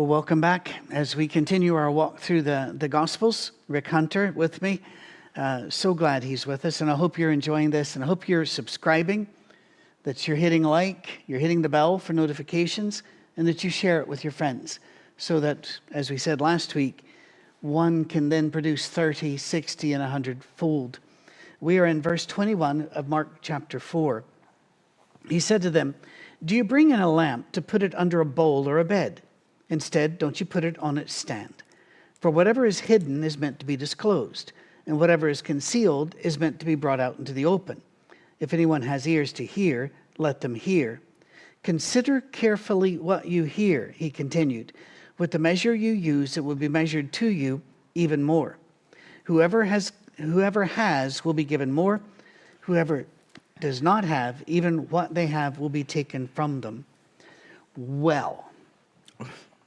Well, welcome back as we continue our walk through the, the Gospels. Rick Hunter with me. Uh, so glad he's with us, and I hope you're enjoying this, and I hope you're subscribing, that you're hitting like, you're hitting the bell for notifications, and that you share it with your friends, so that, as we said last week, one can then produce 30, 60, and 100 fold. We are in verse 21 of Mark chapter 4. He said to them, Do you bring in a lamp to put it under a bowl or a bed? Instead, don't you put it on its stand. For whatever is hidden is meant to be disclosed, and whatever is concealed is meant to be brought out into the open. If anyone has ears to hear, let them hear. Consider carefully what you hear, he continued. With the measure you use, it will be measured to you even more. Whoever has, whoever has will be given more. Whoever does not have, even what they have will be taken from them. Well,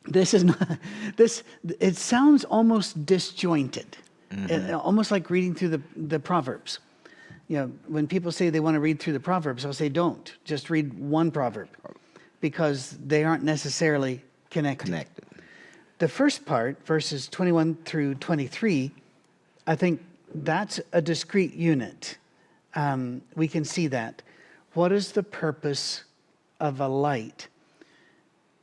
this is not this it sounds almost disjointed. Mm-hmm. it, almost like reading through the, the proverbs. You know when people say they want to read through the proverbs i'll say don't. Just read one proverb because they aren't necessarily connected. Connected. The first part verses 21 through 23 i think that's a discrete unit. Um, we can see that. What is the purpose of a light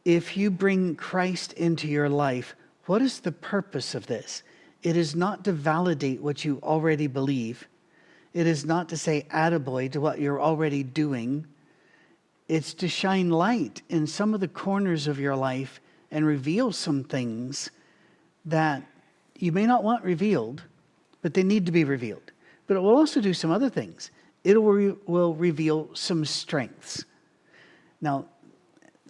if you bring Christ into your life, what is the purpose of this? It is not to validate what you already believe. It is not to say attaboy to what you're already doing. It's to shine light in some of the corners of your life and reveal some things that you may not want revealed, but they need to be revealed. But it will also do some other things. It will, will reveal some strengths. Now,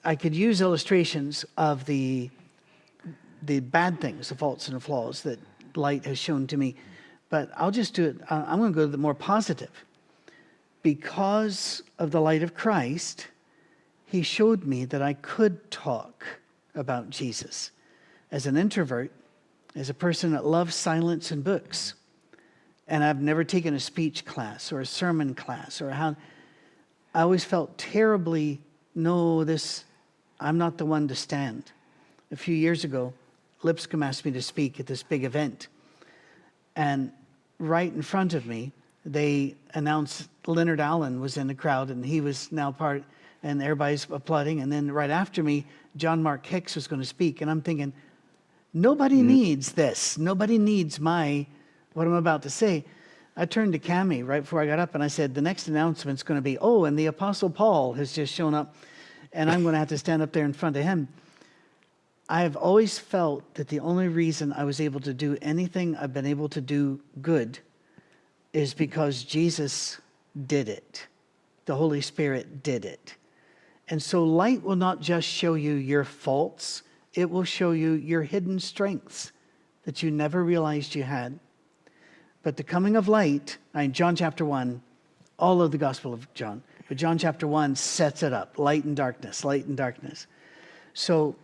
I could use illustrations of the the bad things, the faults and the flaws that light has shown to me, but I'll just do it. Uh, I'm going to go to the more positive. Because of the light of Christ, He showed me that I could talk about Jesus as an introvert, as a person that loves silence and books. And I've never taken a speech class or a sermon class or how. I always felt terribly, no, this I'm not the one to stand. A few years ago, Lipscomb asked me to speak at this big event. And right in front of me, they announced Leonard Allen was in the crowd and he was now part, and everybody's applauding. And then right after me, John Mark Hicks was going to speak. And I'm thinking, nobody mm-hmm. needs this. Nobody needs my, what I'm about to say. I turned to Cami right before I got up and I said, the next announcement's going to be, oh, and the Apostle Paul has just shown up and I'm going to have to stand up there in front of him. I have always felt that the only reason I was able to do anything I've been able to do good is because Jesus did it. The Holy Spirit did it. And so light will not just show you your faults, it will show you your hidden strengths that you never realized you had. But the coming of light, in John chapter 1, all of the Gospel of John, but John chapter 1 sets it up light and darkness, light and darkness. So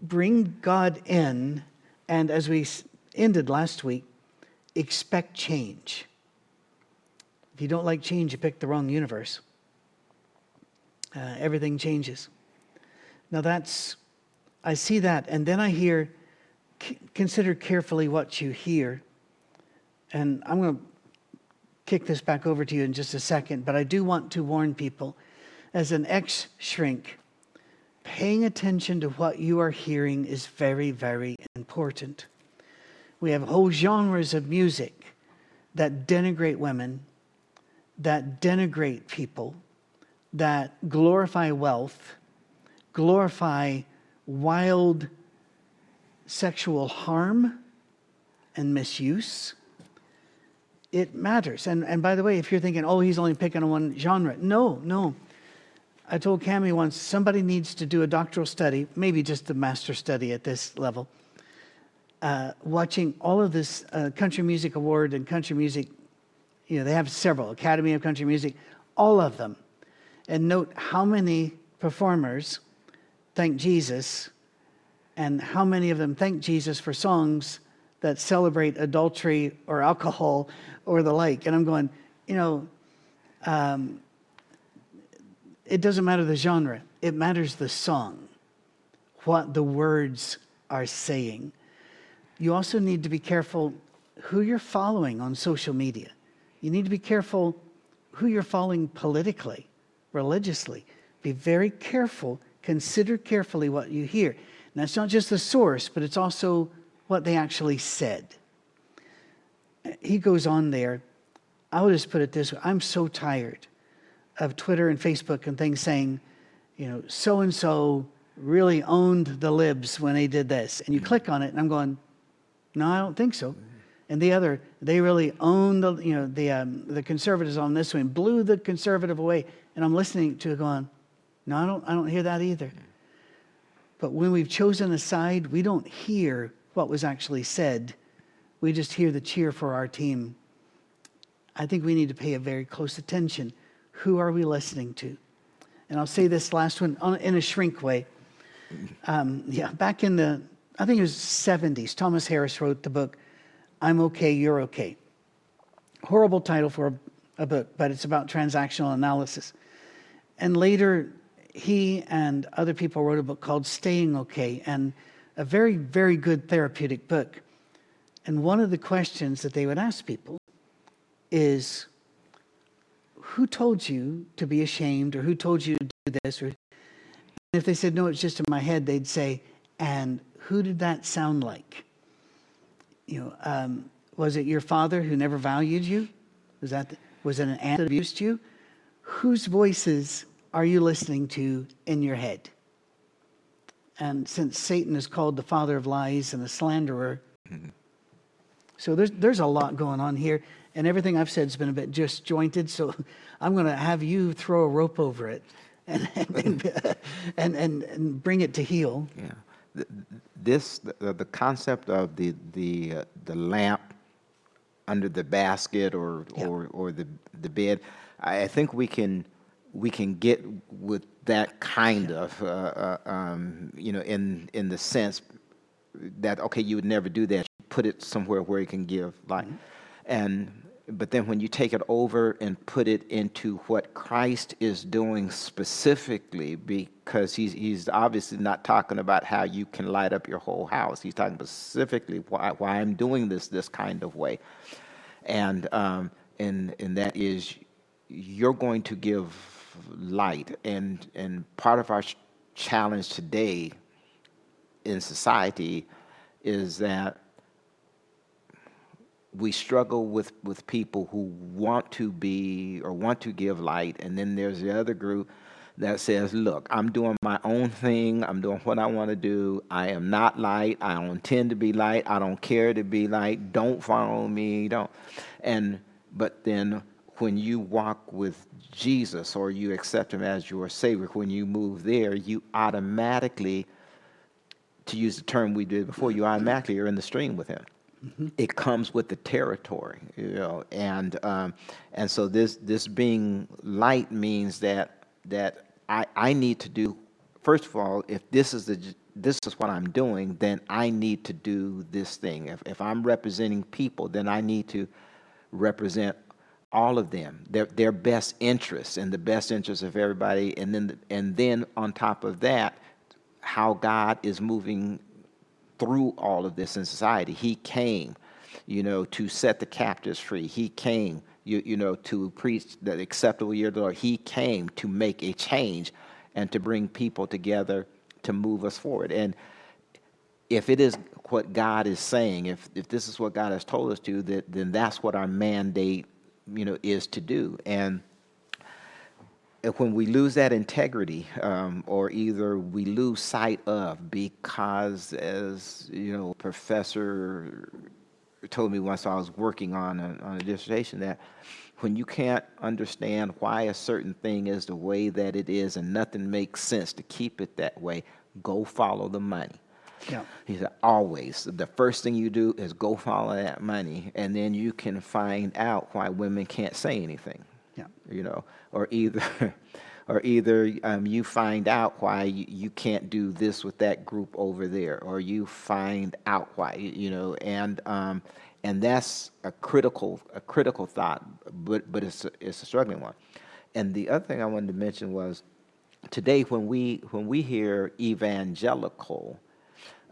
bring God in, and as we ended last week, expect change. If you don't like change, you picked the wrong universe. Uh, everything changes. Now that's, I see that, and then I hear, consider carefully what you hear. And I'm going to kick this back over to you in just a second, but I do want to warn people as an ex shrink, paying attention to what you are hearing is very, very important. We have whole genres of music that denigrate women, that denigrate people, that glorify wealth, glorify wild sexual harm and misuse it matters. And, and by the way, if you're thinking, oh, he's only picking on one genre, no, no. I told Cami once somebody needs to do a doctoral study, maybe just a master study at this level, uh, watching all of this uh, country music award and country music. You know, they have several Academy of Country Music, all of them, and note how many performers thank Jesus and how many of them thank Jesus for songs that celebrate adultery or alcohol or the like. And I'm going, you know, um, it doesn't matter the genre, it matters the song, what the words are saying. You also need to be careful who you're following on social media. You need to be careful who you're following politically, religiously. Be very careful. Consider carefully what you hear. And that's not just the source, but it's also what they actually said. He goes on there. I will just put it this way I'm so tired of Twitter and Facebook and things saying, you know, so and so really owned the libs when they did this. And you mm-hmm. click on it, and I'm going, no, I don't think so. Mm-hmm. And the other, they really owned the, you know, the, um, the conservatives on this one, blew the conservative away. And I'm listening to it going, no, I don't, I don't hear that either. Mm-hmm. But when we've chosen a side, we don't hear what was actually said. We just hear the cheer for our team. I think we need to pay a very close attention who are we listening to? And I'll say this last one in a shrink way. Um, yeah, back in the, I think it was 70s, Thomas Harris wrote the book, I'm Okay, You're Okay. Horrible title for a, a book, but it's about transactional analysis. And later, he and other people wrote a book called Staying Okay, and a very, very good therapeutic book. And one of the questions that they would ask people is who told you to be ashamed or who told you to do this? Or if they said, no, it's just in my head, they'd say, and who did that sound like? You know, um, was it your father who never valued you? Was that was it an aunt that abused you? Whose voices are you listening to in your head? And since Satan is called the father of lies and a slanderer, mm-hmm. so there's there's a lot going on here and everything I've said has been a bit disjointed, so I'm going to have you throw a rope over it and, and, and, and, and bring it to heel. Yeah. This, the, the concept of the, the, uh, the lamp under the basket or, yeah. or, or the, the bed, I think we can, we can get with that kind of, uh, uh, um, you know, in, in the sense that, okay, you would never do that. You Put it somewhere where it can give light. Mm-hmm. And but then when you take it over and put it into what Christ is doing specifically, because he's, he's obviously not talking about how you can light up your whole house. He's talking specifically why, why I'm doing this this kind of way. And, um, and, and that is you're going to give light. And, and part of our challenge today in society is that we struggle with, with people who want to be or want to give light, and then there's the other group that says, Look, I'm doing my own thing, I'm doing what I want to do, I am not light, I don't intend to be light, I don't care to be light, don't follow me, don't. And but then when you walk with Jesus or you accept him as your Savior, when you move there, you automatically, to use the term we did before, you automatically are in the stream with him. Mm-hmm. It comes with the territory, you know, and um, and so this this being light means that that I I need to do first of all if this is the this is what I'm doing, then I need to do this thing. If if I'm representing people, then I need to represent all of them, their their best interests and the best interests of everybody, and then and then on top of that, how God is moving through all of this in society. He came, you know, to set the captives free. He came, you, you know, to preach the acceptable year of the Lord. He came to make a change and to bring people together to move us forward. And if it is what God is saying, if, if this is what God has told us to, that, then that's what our mandate, you know, is to do. And when we lose that integrity, um, or either we lose sight of because, as you know, Professor told me once I was working on a, on a dissertation that when you can't understand why a certain thing is the way that it is and nothing makes sense to keep it that way, go follow the money. Yeah. He said, always. The first thing you do is go follow that money, and then you can find out why women can't say anything. Yeah. You know, or either, or either um, you find out why you, you can't do this with that group over there, or you find out why. You know, and um, and that's a critical a critical thought, but but it's a, it's a struggling one. And the other thing I wanted to mention was today when we when we hear evangelical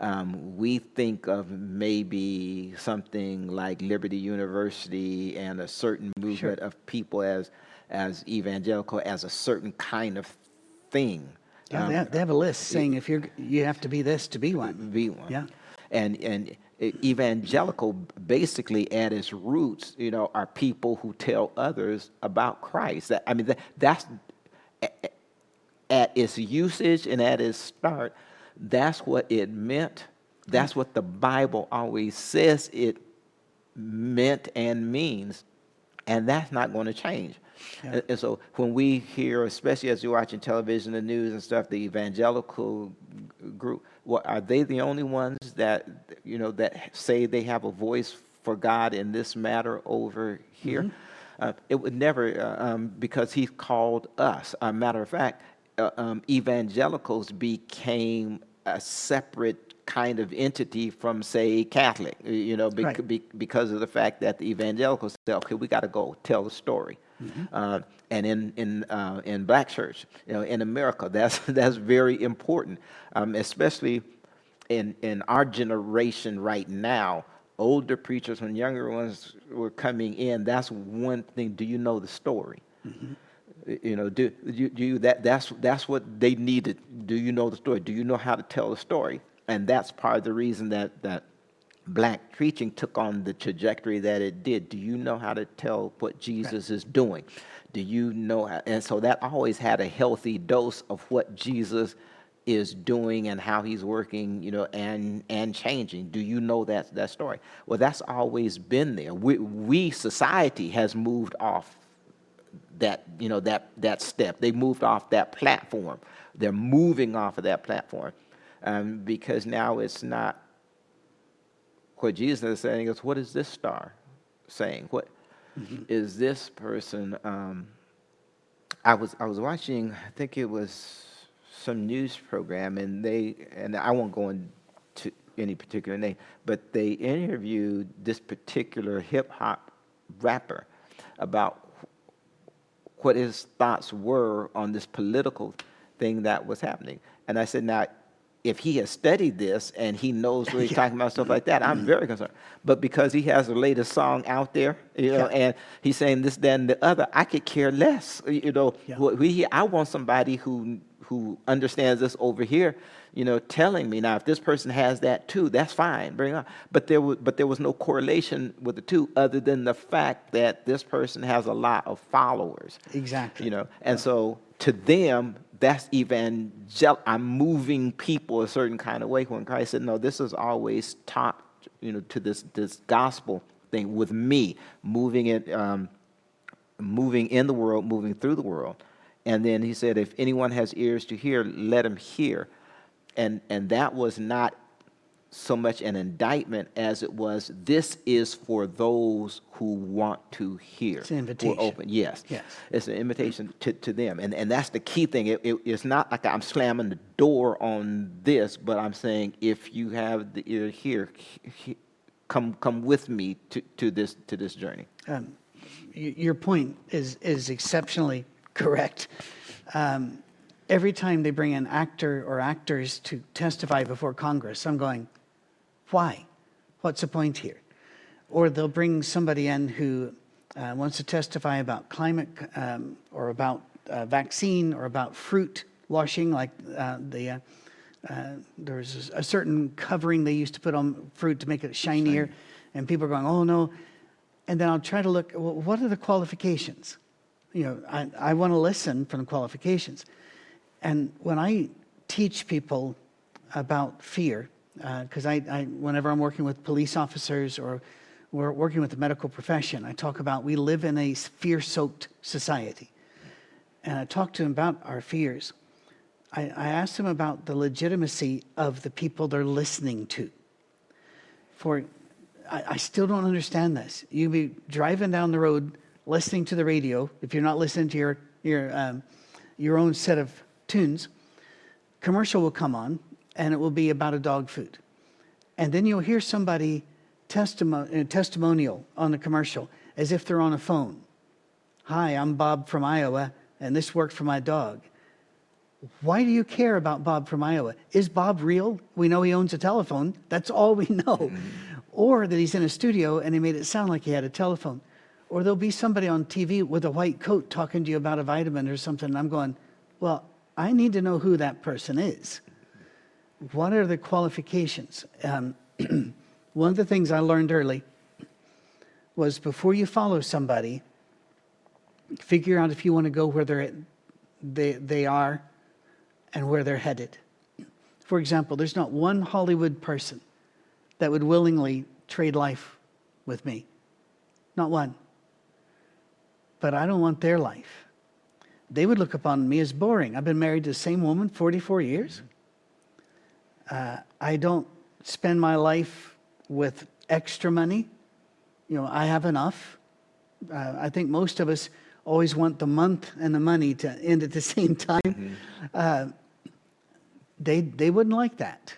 um, we think of maybe something like Liberty University and a certain movement of people as as evangelical as a certain kind of thing. Yeah, Um, they, have, they have a list saying if you're you have to be this to be one. be one. Yeah. And and evangelical basically at its roots, you know, are people who tell others about Christ. That, I mean, that, that's a- at its usage and at its start. That's what it meant. That's what the Bible always says it meant and means, and that's not going to change. Yeah. And, and so when we hear, especially as you're watching television the news and stuff, the evangelical group, what are they the only ones that you know that say they have a voice for God in this matter over here? Uh, it would never, uh, um, because He called us. A matter of fact, uh, um, evangelicals became a separate kind of entity from, say, Catholic. You know, bec- Right. be- because of the fact that the evangelicals said, okay, we got to go tell the story. Uh, and in in uh, in black church, you know, in America, that's that's very important, um, especially in in our generation right now. Older preachers, when younger ones were coming in, that's one thing. Do you know the story? Y- You know, do, do, do you that that's that's what they needed. Do you know the story? Do you know how to tell the story? And that's part of the reason that that black preaching took on the trajectory that it did. Do you know how to tell what Jesus is doing? Do you know? How, and so that always had a healthy dose of what Jesus is doing and how he's working, you know, and and changing. Do you know that that story? Well, that's always been there. We, we society has moved off that you know that that step. They moved off that platform. They're moving off of that platform um, because now it's not what Jesus is saying. Is what is this star saying? What is this person? Um, I was I was watching. I think it was some news program, and they and I won't go into any particular name, but they interviewed this particular hip hop rapper about what his thoughts were on this political thing that was happening. And I said, now, if he has studied this and he knows what he's talking about, stuff like that, I'm mm-hmm. very concerned. But because he has the latest song out there, you know, Yeah. and he's saying this, that, and the other, I could care less. You know, Yeah. what we, I want somebody who who understands this over here, you know, telling me now if this person has that too, that's fine, bring on. But there was but there was no correlation with the two other than the fact that this person has a lot of followers. Exactly. You know, and so to them, that's evangel. I'm moving people a certain kind of way. When Christ said, "No, this is always taught," you know, to this this gospel thing with me, moving it, um, moving in the world, moving through the world. And then he said, "If anyone has ears to hear, let him hear." And and that was not so much an indictment as it was this is for those who want to hear. It's an invitation. open. Yes. Yes. It's an invitation to, to them. And, and that's the key thing. It, it- it's not like I'm slamming the door on this, but I'm saying if you have the ear here, he- he- come, come with me to, to, this, to this journey. um, your point is is exceptionally correct. Um, every time they bring an actor or actors to testify before Congress, I'm going, why? What's the point here? Or they'll bring somebody in who uh, wants to testify about climate um, or about uh, vaccine or about fruit washing, like uh, the. Uh, uh, there's a certain covering they used to put on fruit to make it shinier, and people are going, "Oh no!" And then I'll try to look. Well, what are the qualifications? You know, I, I want to listen the qualifications. And when I teach people about fear, uh, because I, I, whenever I'm working with police officers or we're working with the medical profession. I talk about we live in a fear soaked society. And I talk to them about our fears. I, I asked them about the legitimacy of the people they're listening to. For I, I still don't understand this. You be driving down the road listening to the radio, if you're not listening to your, your, um, your own set of tunes, commercial will come on and it will be about a dog food. And then you'll hear somebody testimo- uh, testimonial on the commercial as if they're on a phone. Hi, I'm Bob from Iowa, and this worked for my dog. Why do you care about Bob from Iowa? Is Bob real? We know he owns a telephone. That's all we know. Mm-hmm. Or that he's in a studio and he made it sound like he had a telephone. Or there'll be somebody on TV with a white coat talking to you about a vitamin or something. And I'm going, well, I need to know who that person is. What are the qualifications? Um, one of the things I learned early was before you follow somebody, figure out if you want to go where they're, they, they are and where they're headed. For example, there's not one Hollywood person that would willingly trade life with me. Not one. But I don't want their life. They would look upon me as boring. I've been married to the same woman 44 years. Uh, I don't spend my life with extra money. You know, I have enough. Uh, I think most of us always want the month and the money to end at the same time. Mm-hmm. Uh, they, they wouldn't like that.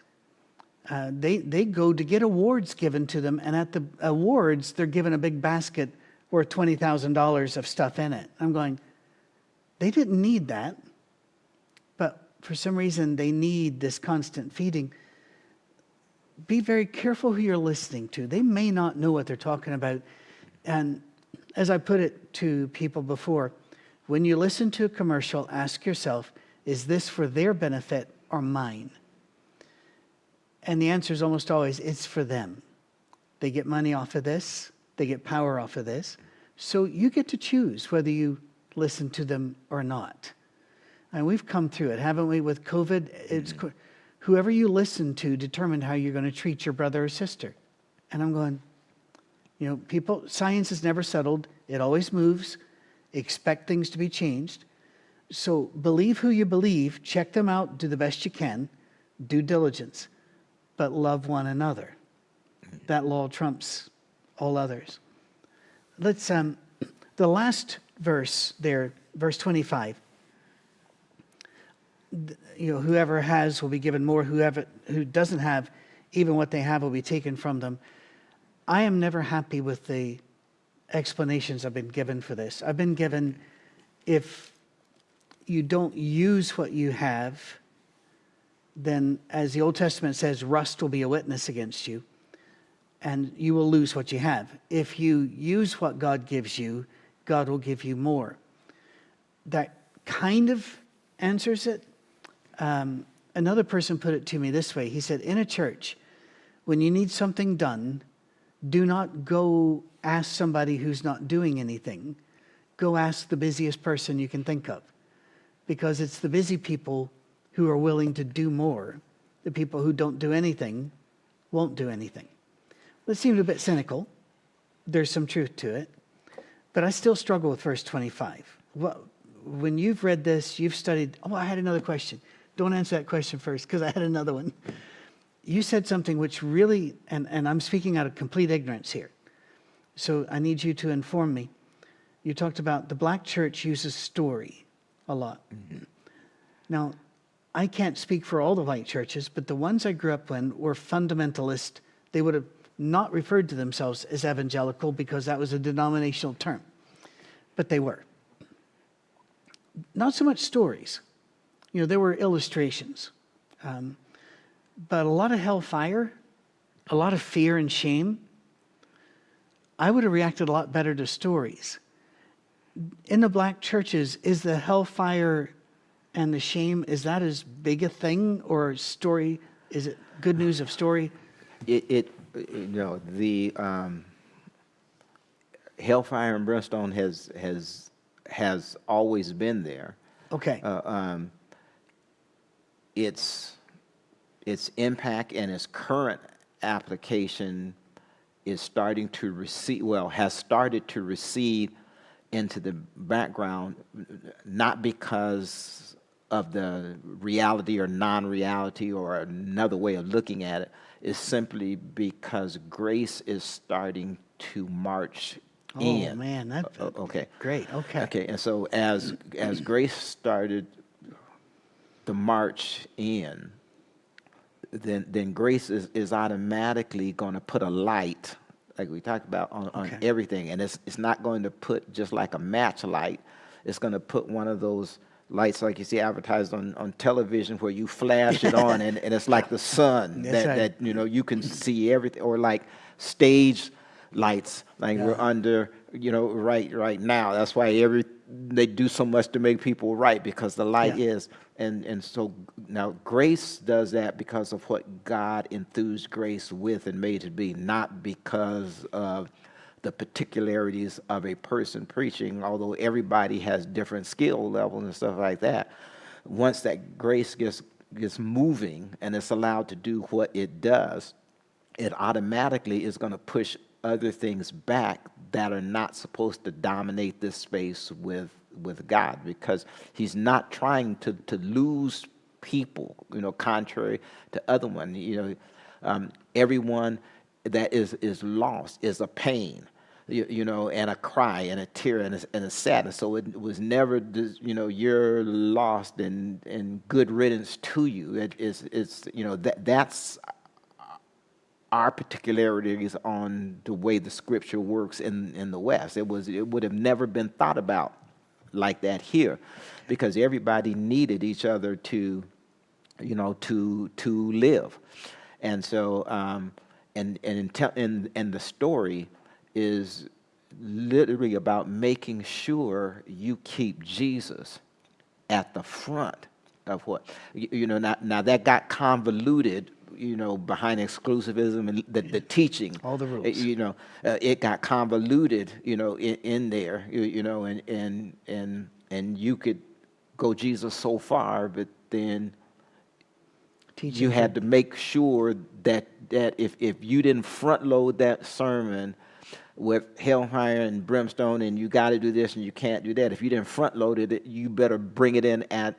Uh, they, they go to get awards given to them, and at the awards, they're given a big basket worth $20,000 of stuff in it. I'm going, they didn't need that, but for some reason, they need this constant feeding. Be very careful who you're listening to. They may not know what they're talking about. And as I put it to people before, when you listen to a commercial, ask yourself, is this for their benefit or mine? And the answer is almost always it's for them. They get money off of this, they get power off of this. So you get to choose whether you listen to them or not. And we've come through it, haven't we? With COVID, it's mm-hmm. whoever you listen to determined how you're going to treat your brother or sister. And I'm going, you know, people, science is never settled, it always moves. Expect things to be changed. So believe who you believe, check them out, do the best you can, due diligence, but love one another. That law trumps all others. Let's, um, the last verse there, verse 25. You know, whoever has will be given more, whoever who doesn't have, even what they have will be taken from them. I am never happy with the explanations I've been given for this. I've been given if you don't use what you have, then, as the Old Testament says, rust will be a witness against you, and you will lose what you have. If you use what God gives you, God will give you more. That kind of answers it. Um, another person put it to me this way He said, In a church, when you need something done, do not go ask somebody who's not doing anything. Go ask the busiest person you can think of. Because it's the busy people who are willing to do more. The people who don't do anything won't do anything. That seems a bit cynical. There's some truth to it. But I still struggle with verse 25. Well, when you've read this, you've studied. Oh, I had another question. Don't answer that question first because I had another one you said something which really, and, and I'm speaking out of complete ignorance here. So I need you to inform me. You talked about the black church uses story a lot. Mm-hmm. Now, I can't speak for all the white churches, but the ones I grew up in were fundamentalist. They would have not referred to themselves as evangelical because that was a denominational term, but they were. Not so much stories. You know, there were illustrations. Um, but a lot of hellfire, a lot of fear and shame. I would have reacted a lot better to stories. In the black churches, is the hellfire and the shame, is that as big a thing or story? Is it good news of story? It, it you know, the um, hellfire and brimstone has, has, has always been there. Okay. Uh, um, it's, its impact and its current application is starting to recede, well, has started to recede into the background, not because of the reality or non reality or another way of looking at it, is simply because grace is starting to march Oh, in. Oh man, that O- okay. great. Okay. Okay, and so as as grace started the march in, then then grace is, is automatically going to put a light, like we talked about, on, on everything, and it's it's not going to put just like a match light. It's going to put one of those lights like you see advertised on, on television where you flash it on and, and it's like the sun that, right. that you know you can see everything or like stage lights like we're under you know right right now that's why every they do so much to make people right because the light Yeah. is and and so now grace does that because of what god enthused grace with and made it be not because of the particularities of a person preaching although everybody has different skill levels and stuff like that. Once that grace gets gets moving and it's allowed to do what it does it automatically is going to push other things back that are not supposed to dominate this space with with God because he's not trying to to lose people you know contrary to other one. You know um, everyone that is is lost is a pain you, you know and a cry and a tear and a, and a sadness. So it was never you know you're lost and and good riddance to you. It is it's you know that that's our particularities on the way the scripture works in, in the West. It was it would have never been thought about like that here, because everybody needed each other to, you know, to to live, and so um, and and in, te- and the story is literally about making sure you keep Jesus at the front of what you, you know now, now that got convoluted you know behind exclusivism and the, the teaching All the rules. you know uh, it got convoluted you know in, in there you, you know and and and and you could go jesus so far but then Teaching you had to make sure that that if if you didn't front load that sermon with hellfire and brimstone and you got to do this and you can't do that if you didn't front load it you better bring it in at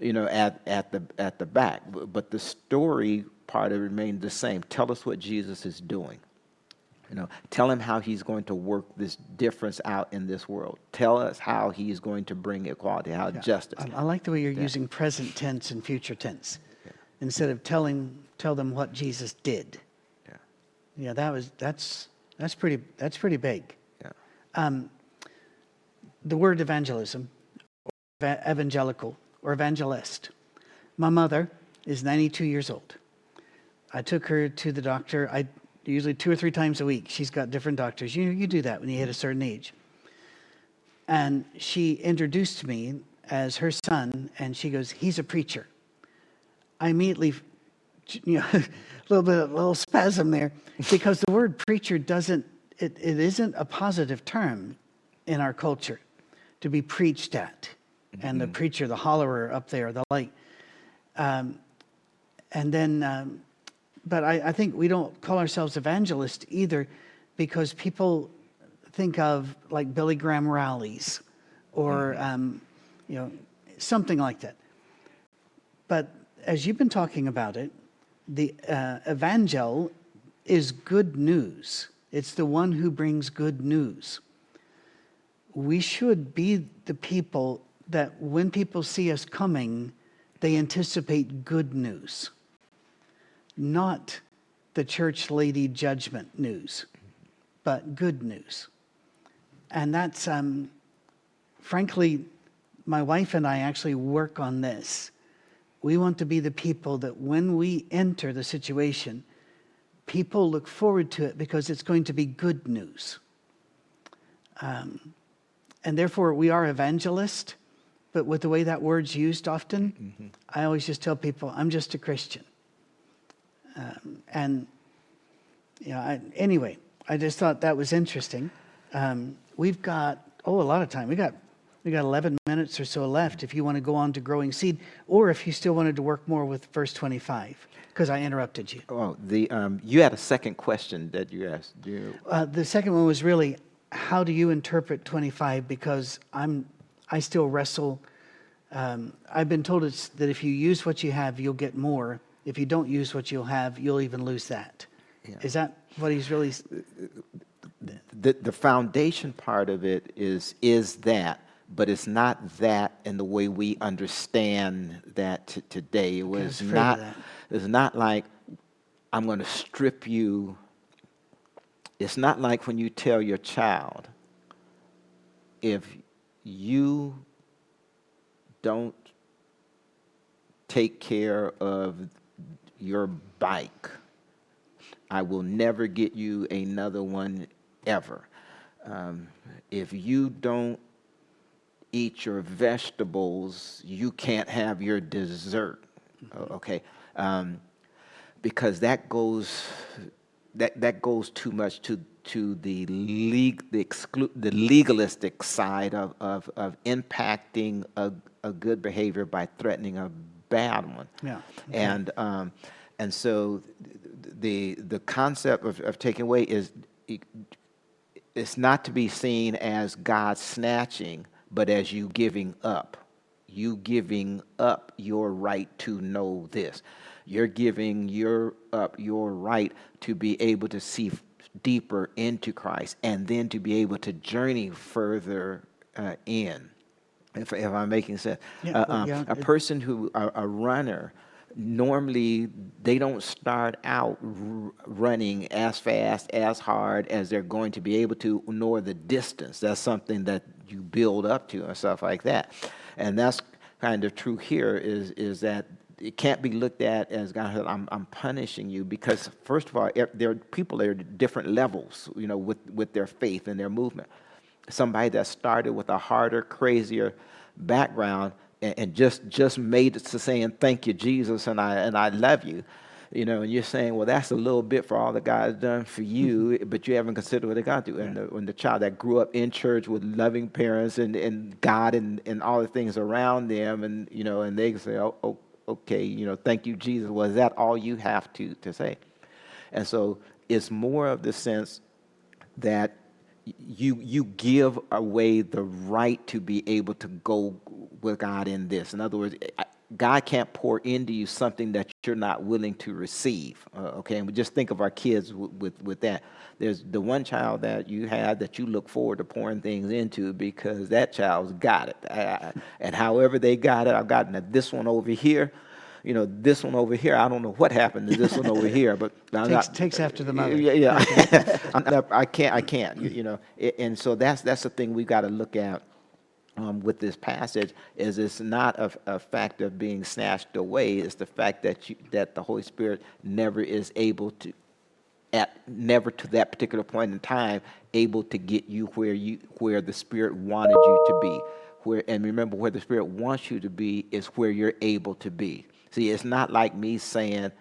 you know at at the at the back but the story part of it remained the same tell us what jesus is doing you know, tell him how he's going to work this difference out in this world. Tell us how he's going to bring equality, how justice. I, I like the way you're using present tense and future tense instead of telling tell them what Jesus did. Yeah, Yeah, that was that's that's pretty that's pretty big. yeah. Um, the word evangelism, eva- evangelical or evangelist. My mother is 92 years old. I took her to the doctor. I usually two or three times a week. She's got different doctors. You you do that when you hit a certain age. And she introduced me as her son, and she goes, "He's a preacher." I immediately, you know, little bit, of a little spasm there, because the word preacher doesn't, it, it isn't a positive term in our culture to be preached at. And the preacher, the hollerer up there, the like. Um, and then, um, but I, I think we don't call ourselves evangelists either because people think of like Billy Graham rallies or, um, you know, something like that. But as you've been talking about it, the uh, evangel is good news. It's the one who brings good news. We should be the people that when people see us coming, they anticipate good news, not the church lady judgment news, but good news. And that's, um, frankly, my wife and I actually work on this. We want to be the people that when we enter the situation, people look forward to it because it's going to be good news. Um, and therefore, we are evangelists, but with the way that word's used often, I always just tell people, I'm just a Christian. Um, and, you know, I, anyway, I just thought that was interesting. Um, we've got, oh, a lot of time. We got We got 11 minutes or so left if you want to go on to growing seed, or if you still wanted to work more with verse 25, because I interrupted you. Oh, the um, you had a second question that you asked. You, Uh, the second one was really, how do you interpret 25? Because I'm, I still wrestle. Um, I've been told it's that if you use what you have, you'll get more. If you don't use what you'll have, you'll even lose that. Is that what he's really? the the foundation part of it is is that, but it's not that in the way we understand that t- today. It was was afraid of not. It's not like I'm going to strip you. It's not like when you tell your child, if you don't take care of your bike, I will never get you another one ever. Um, if you don't eat your vegetables, you can't have your dessert. O- Okay, um, because that goes that that goes too much to to the the exclu- the legalistic side of, of, of impacting a, a good behavior by threatening a bad one. Yeah, okay. And um, and so the the concept of, of taking away is it's not to be seen as God snatching, but as you giving up. You giving up your right to know this. You're giving your up your right to be able to see f- deeper into Christ and then to be able to journey further uh, in. If, if I'm making sense, Yeah, Uh, um, yeah, a person who a, a runner normally they don't start out r- running as fast as hard as they're going to be able to nor the distance. That's something that you build up to and stuff like that. And that's kind of true here is is that it can't be looked at as God said, I'm, I'm punishing you because first of all there are people that are different levels you know with with their faith and their movement. Somebody that started with a harder, crazier background and, and just just made it to saying thank you, Jesus, and I and I love you. You know, and you're saying, well, that's a little bit for all that God's done for you, mm-hmm. but you haven't considered what God do. And the, when the child that grew up in church with loving parents and, and God and, and all the things around them, and you know, and they say, oh, oh, okay, you know, thank you, Jesus. Was that all you have to to say? And so it's more of the sense that you you give away the right to be able to go with God in this. In other words, God can't pour into you something that you're not willing to receive. Uh, okay, and we just think of our kids w- with with that. There's the one child that you have that you look forward to pouring things into because that child's got it, and however they got it, I've gotten this one over here. You know, this one over here, I don't know what happened to this one over here, but I'm Takes- not- takes after the mother. Yeah, yeah. I'm not- I can't. I can't. You, you know, A- and so that's that's the thing we've got to look at um, with this passage. Is it's not a, a fact of being snatched away. It's the fact that you, that the Holy Spirit never is able to, at never to that particular point in time, able to get you where you where the Spirit wanted you to be. Where and remember, where the Spirit wants you to be is where you're able to be. See, it's not like me saying.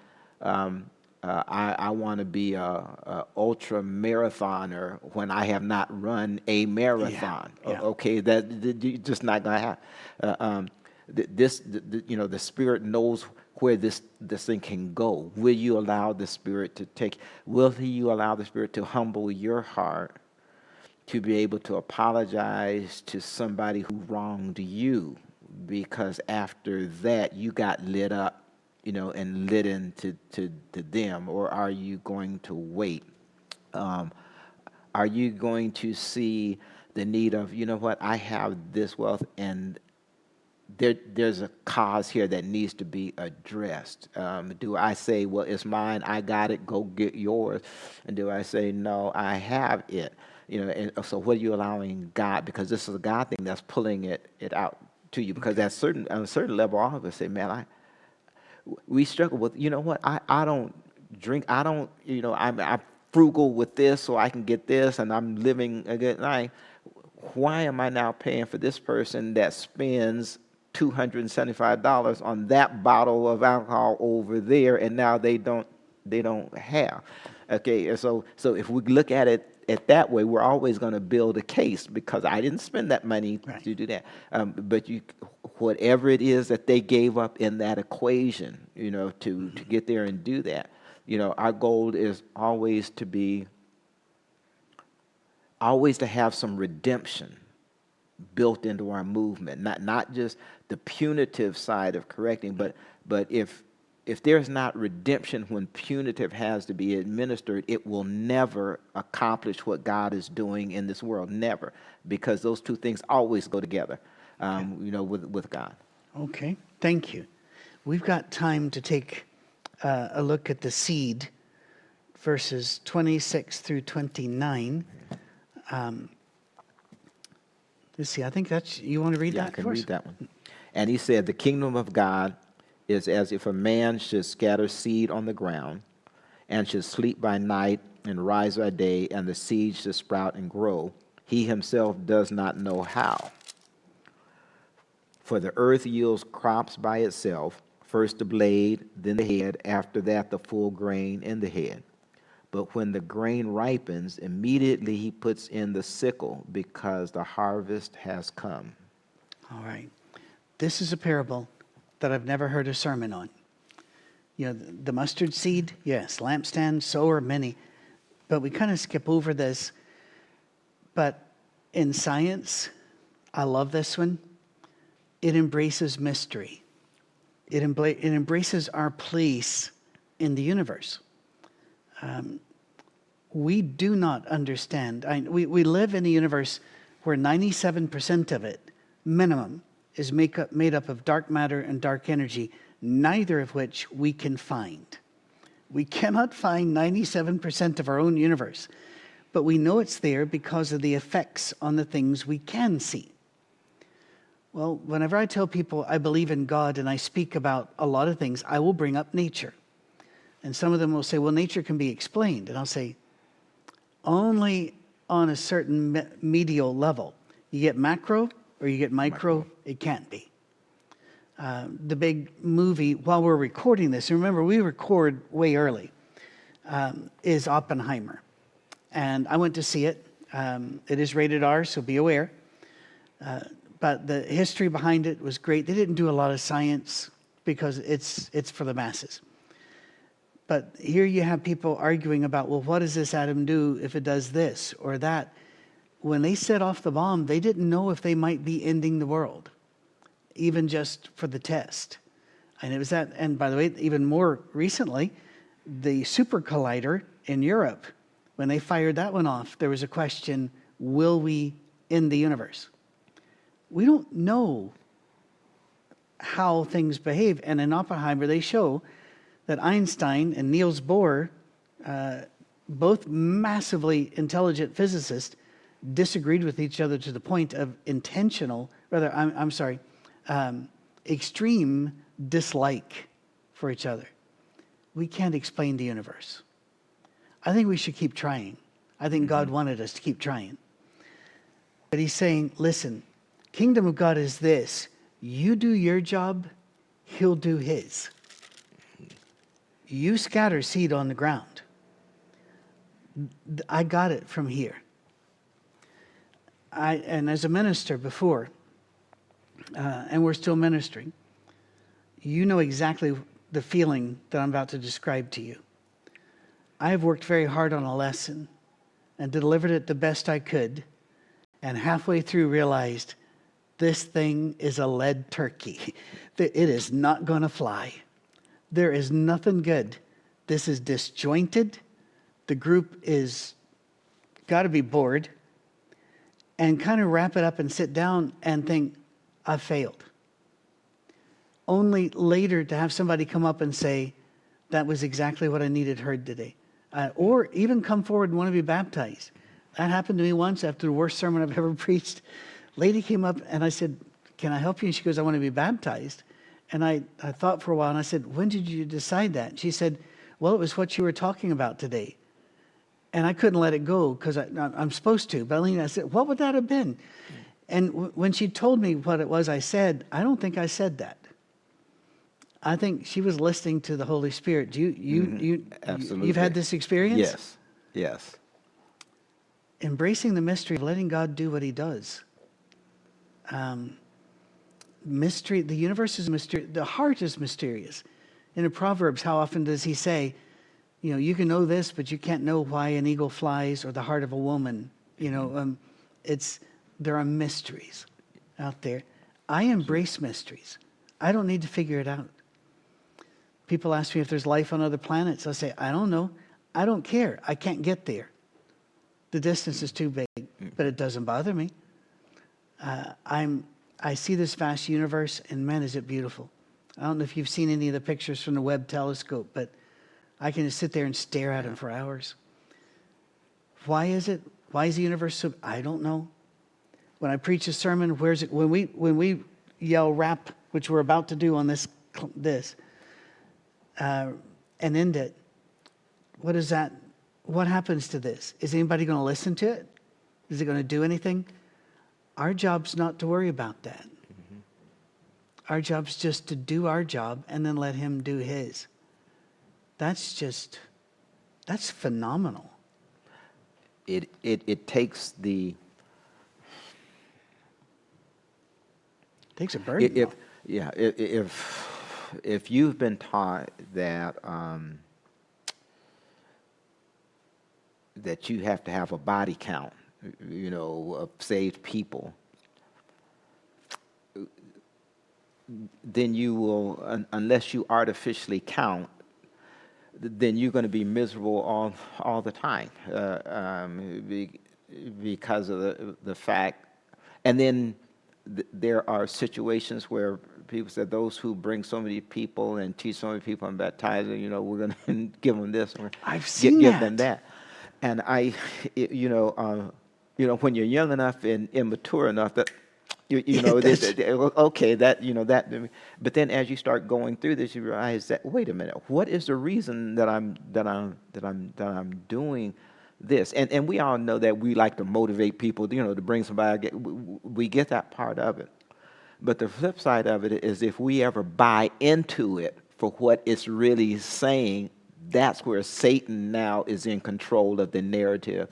Um, uh, I, I want to be a, a ultra marathoner when I have not run a marathon. O- yeah. Okay, that, that you just not gonna happen. Uh, um, this, th- th- you know, the Spirit knows where this this thing can go. Will you allow the Spirit to take? Will you allow the Spirit to humble your heart to be able to apologize to somebody who wronged you? Because after that, you got lit up, you know, and lit into to, to them, or are you going to wait? Um, are you going to see the need of, you know what, I have this wealth and there, there's a cause here that needs to be addressed. Um, do I say, well, it's mine, I got it, go get yours? And do I say, no, I have it? You know, and so what are you allowing God? Because this is a God thing that's pulling it, it out to you. Because at certain, on a certain level, all of us say, man, I, we struggle with, you know what, I, I don't drink, I don't, you know, I'm, I'm frugal with this so I can get this and I'm living a good life. Why am I now paying for this person that spends $275 on that bottle of alcohol over there and now they don't, they don't have? Okay, and so, so if we look at it it that way, we're always going to build a case because I didn't spend that money Right. to do that. Um, but you, whatever it is that they gave up in that equation, you know, to, to get there and do that, you know, our goal is always to be, always to have some redemption built into our movement, not not just the punitive side of correcting, but but if if there's not redemption when punitive has to be administered, it will never accomplish what God is doing in this world. Never, because those two things always go together. Um, You know, with with God. Okay, thank you. We've got time to take uh, a look at the seed, verses 26 through 29. Um, let's see, I think that's, you want to read Yeah, I can read that one. And he said, The kingdom of God is as if a man should scatter seed on the ground, and should sleep by night and rise by day, and the seed should sprout and grow. He himself does not know how. For the earth yields crops by itself, first the blade, then the head, after that the full grain in the head. But when the grain ripens, immediately he puts in the sickle, because the harvest has come. All right. This is a parable that I've never heard a sermon on. You know, the, mustard seed, yes, lampstand, so are many. But we kind of skip over this. But in science, I love this one. It embraces mystery, it, embla- it embraces our place in the universe. Um, we do not understand. I, we, we live in a universe where 97% of it, minimum, is make up, made up of dark matter and dark energy, neither of which we can find. We cannot find 97% of our own universe, but we know it's there because of the effects on the things we can see. Well, whenever I tell people I believe in God and I speak about a lot of things, I will bring up nature. And some of them will say, well, nature can be explained. And I'll say, only on a certain me- medial level. You get macro or you get micro, it can't be. Uh, the big movie, while we're recording this, and remember, we record way early, um, is Oppenheimer. And I went to see it. Um, it is rated R, so be aware. Uh, but the history behind it was great. They didn't do a lot of science because it's, it's for the masses. But here you have people arguing about, well, what does this atom do if it does this or that? When they set off the bomb, they didn't know if they might be ending the world, even just for the test. And it was that, and by the way, even more recently, the super collider in Europe, when they fired that one off, there was a question will we end the universe? We don't know how things behave. And in Oppenheimer, they show that Einstein and Niels Bohr, uh, both massively intelligent physicists, disagreed with each other to the point of intentional, rather, I'm, I'm sorry, um, extreme dislike for each other. We can't explain the universe. I think we should keep trying. I think God wanted us to keep trying. But he's saying, listen, kingdom of God is this. You do your job, he'll do his. You scatter seed on the ground. I got it from here. I, and as a minister before, uh, and we're still ministering, you know exactly the feeling that I'm about to describe to you. I have worked very hard on a lesson and delivered it the best I could, and halfway through realized this thing is a lead turkey. It is not going to fly. There is nothing good. This is disjointed. The group is got to be bored and kind of wrap it up and sit down and think, I failed. Only later to have somebody come up and say, that was exactly what I needed heard today. Uh, or even come forward and want to be baptized. That happened to me once after the worst sermon I've ever preached. Lady came up and I said, Can I help you? And she goes, I want to be baptized. And I, I thought for a while and I said, When did you decide that? And she said, Well, it was what you were talking about today. And I couldn't let it go because I'm supposed to. But I said, What would that have been? And w- when she told me what it was I said, I don't think I said that. I think she was listening to the Holy Spirit. Do you, you, you, Absolutely. you've had this experience? Yes, yes. embracing the mystery of letting God do what He does. Um, mystery, the universe is mysterious. The heart is mysterious. In the Proverbs, how often does He say, you know, you can know this, but you can't know why an eagle flies or the heart of a woman. You know, um, it's there are mysteries out there. I embrace mysteries. I don't need to figure it out. People ask me if there's life on other planets. I say, I don't know. I don't care. I can't get there. The distance is too big, but it doesn't bother me. Uh, I'm, I see this vast universe, and man, is it beautiful. I don't know if you've seen any of the pictures from the Webb telescope, but I can just sit there and stare at him for hours. Why is it? Why is the universe so? I don't know. When I preach a sermon, where's it? When we when we yell wrap, which we're about to do on this this, uh, and end it, what is that? What happens to this? Is anybody going to listen to it? Is it going to do anything? Our job's not to worry about that. Mm-hmm. Our job's just to do our job and then let Him do His. That's just, that's phenomenal. It, it, it takes the. takes a burden. If, yeah, if, if you've been taught that um, that you have to have a body count, you know, of saved people, then you will, un- unless you artificially count, then you're going to be miserable all, all the time uh, um, be, because of the, the fact. And then th- there are situations where people said those who bring so many people and teach so many people and baptize them, you know, we're going to give them this or I've seen give that. them that. And I, you know, uh, you know, when you're young enough and immature enough that you, you know, this, okay, that, you know, that, but then as you start going through this, you realize that, wait a minute, what is the reason that I'm, that I'm, that I'm, that I'm doing this? And, and we all know that we like to motivate people, you know, to bring somebody, we get that part of it. But the flip side of it is if we ever buy into it for what it's really saying, that's where Satan now is in control of the narrative,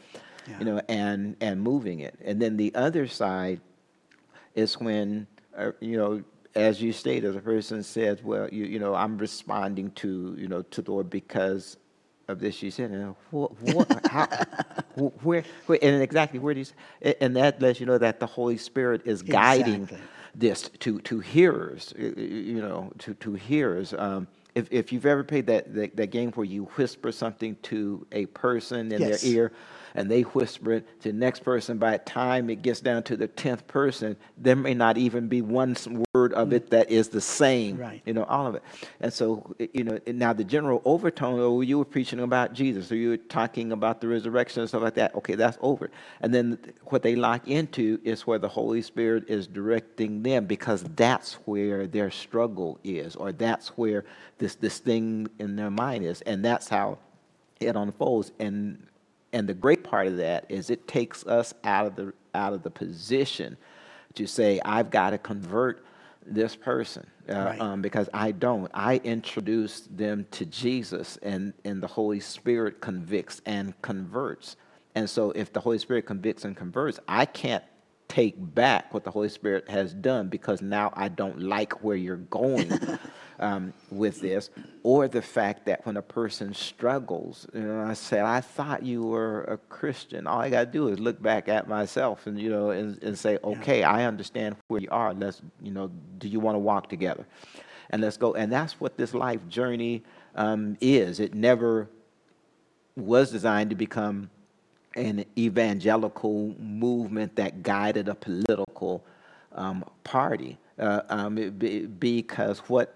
yeah. you know, and, and moving it. And then the other side is when, uh, you know, as you stated, the person says, well, you, you know, I'm responding to, you know, to the Lord because of this. You said, and what, what, how, where, where, and exactly where do you, say, and that lets you know that the Holy Spirit is guiding exactly. this to, to hearers, you know, to, to hearers. Um, if, if you've ever played that, that, that, game where you whisper something to a person in yes. their ear, and they whisper it to the next person. By the time it gets down to the tenth person, there may not even be one word of it that is the same. Right. You know, all of it. And so, you know, now the general overtone, oh, you were preaching about Jesus, or you were talking about the resurrection and stuff like that. Okay, that's over. And then what they lock into is where the Holy Spirit is directing them because that's where their struggle is, or that's where this this thing in their mind is, and that's how it unfolds. And and the great part of that is it takes us out of the out of the position to say I've got to convert this person uh, right. um, because I don't. I introduce them to Jesus, and and the Holy Spirit convicts and converts. And so, if the Holy Spirit convicts and converts, I can't take back what the Holy Spirit has done because now I don't like where you're going um, with this, or the fact that when a person struggles, you know, I said, I thought you were a Christian. All I got to do is look back at myself and, you know, and, and say, okay, I understand where you are. Let's, you know, do you want to walk together? And let's go. And that's what this life journey um, is. It never was designed to become an evangelical movement that guided a political um, party. Uh, um, be, because what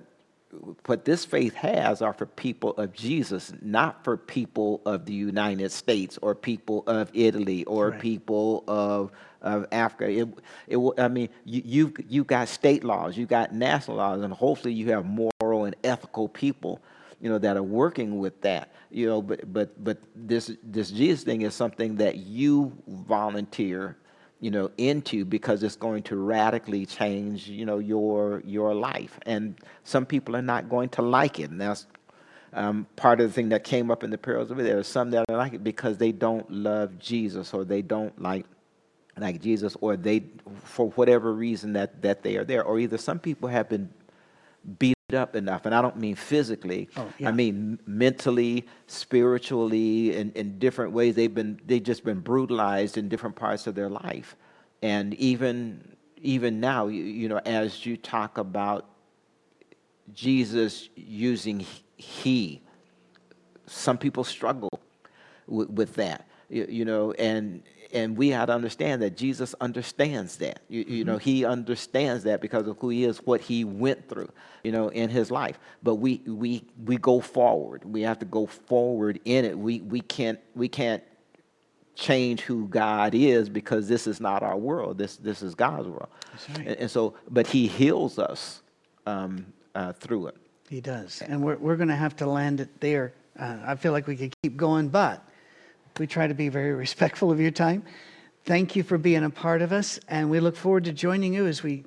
what this faith has are for people of Jesus, not for people of the United States or people of Italy or right. people of of Africa. It, it, I mean, you, you've you've got state laws, you've got national laws, and hopefully you have moral and ethical people you know, that are working with that, you know, but, but, but this, this Jesus thing is something that you volunteer, you know, into because it's going to radically change, you know, your, your life. And some people are not going to like it. And that's, Um, part of the thing that came up in the parables of it, there are some that are like it because they don't love Jesus or they don't like like Jesus, or they, for whatever reason that, that they are there, or either some people have been beat up enough, and I don't mean physically, Oh, yeah. I mean mentally, spiritually, in, in different ways. They've been, they've just been brutalized in different parts of their life, and even, even now, you, you know, as you talk about Jesus using he, some people struggle with, with that you, you know and and we have to understand that jesus understands that. You, you know he understands that because of who he is what he went through you know in his life. But we we we go forward. We have to go forward in it. We we can't we can't change who god is because this is not our world. This this is god's world. Right. and, and so but he heals us um, uh, through it. He does. And we're, we're going to have to land it there. Uh, I feel like we could keep going, but we try to be very respectful of your time. Thank you for being a part of us, and we look forward to joining you as we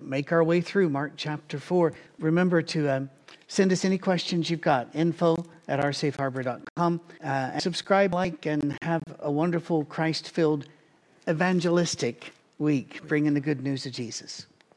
make our way through Mark chapter 4. Remember to um, send us any questions you've got, info at oursafeharbor.com. Uh, and subscribe, like, and have a wonderful Christ filled evangelistic week, bringing the good news of Jesus.